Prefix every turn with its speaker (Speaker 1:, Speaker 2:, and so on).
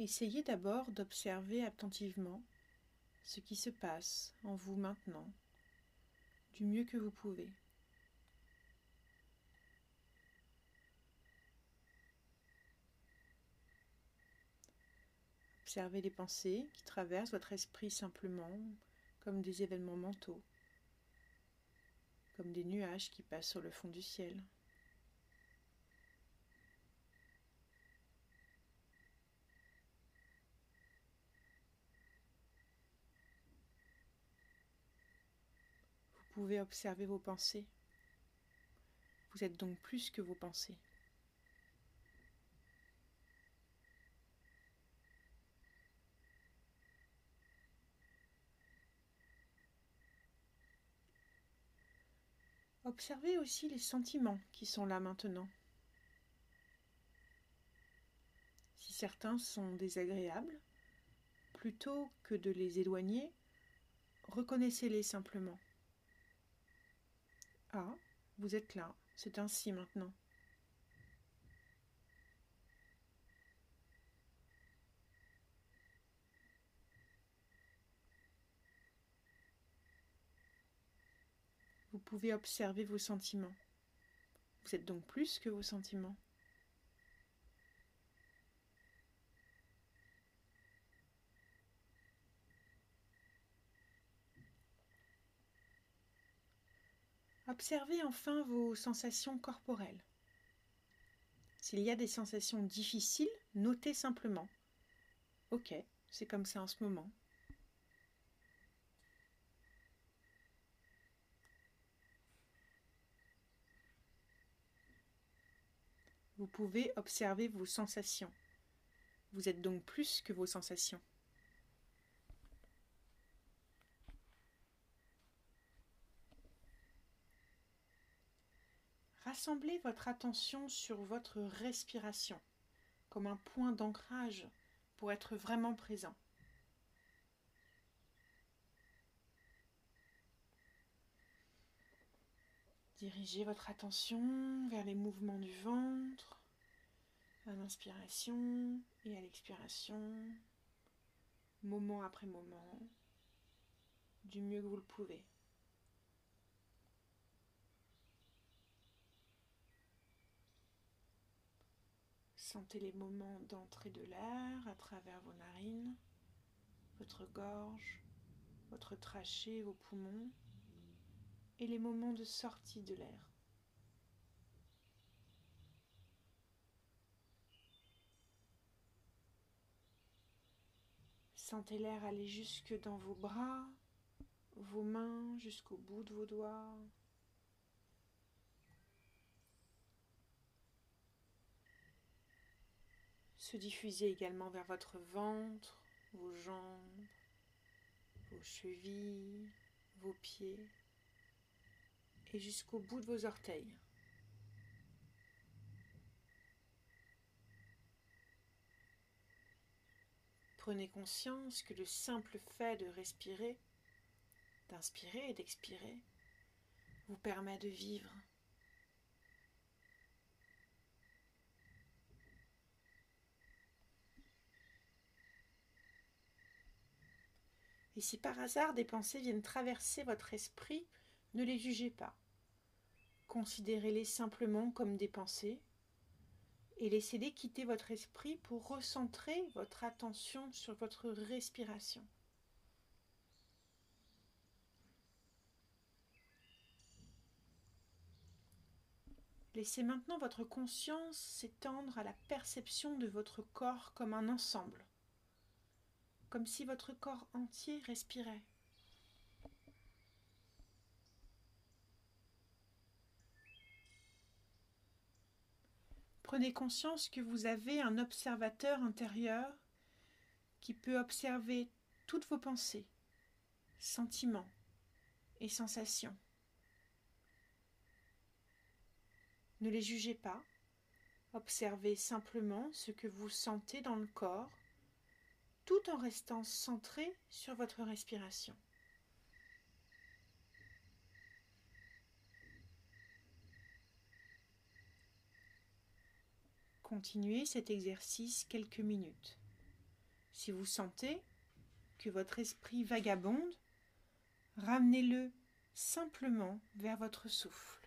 Speaker 1: Essayez d'abord d'observer attentivement ce qui se passe en vous maintenant, du mieux que vous pouvez. Observez les pensées qui traversent votre esprit simplement comme des événements mentaux, comme des nuages qui passent sur le fond du ciel. Pouvez observer vos pensées. Vous êtes donc plus que vos pensées. Observez aussi les sentiments qui sont là maintenant. Si certains sont désagréables, plutôt que de les éloigner, reconnaissez-les simplement. Ah, vous êtes là, c'est ainsi maintenant. Vous pouvez observer vos sentiments. Vous êtes donc plus que vos sentiments. Observez enfin vos sensations corporelles. S'il y a des sensations difficiles, notez simplement. Ok, c'est comme ça en ce moment. Vous pouvez observer vos sensations. Vous êtes donc plus que vos sensations. Rassemblez votre attention sur votre respiration comme un point d'ancrage pour être vraiment présent. Dirigez votre attention vers les mouvements du ventre, à l'inspiration et à l'expiration, moment après moment, du mieux que vous le pouvez. Sentez les moments d'entrée de l'air à travers vos narines, votre gorge, votre trachée, vos poumons et les moments de sortie de l'air. Sentez l'air aller jusque dans vos bras, vos mains, jusqu'au bout de vos doigts. Se diffuser également vers votre ventre, vos jambes, vos chevilles, vos pieds et jusqu'au bout de vos orteils. Prenez conscience que le simple fait de respirer, d'inspirer et d'expirer, vous permet de vivre. Et si par hasard des pensées viennent traverser votre esprit, ne les jugez pas. Considérez-les simplement comme des pensées et laissez-les quitter votre esprit pour recentrer votre attention sur votre respiration. Laissez maintenant votre conscience s'étendre à la perception de votre corps comme un ensemble, comme si votre corps entier respirait. Prenez conscience que vous avez un observateur intérieur qui peut observer toutes vos pensées, sentiments et sensations. Ne les jugez pas, observez simplement ce que vous sentez dans le corps tout en restant centré sur votre respiration. Continuez cet exercice quelques minutes. Si vous sentez que votre esprit vagabonde, ramenez-le simplement vers votre souffle.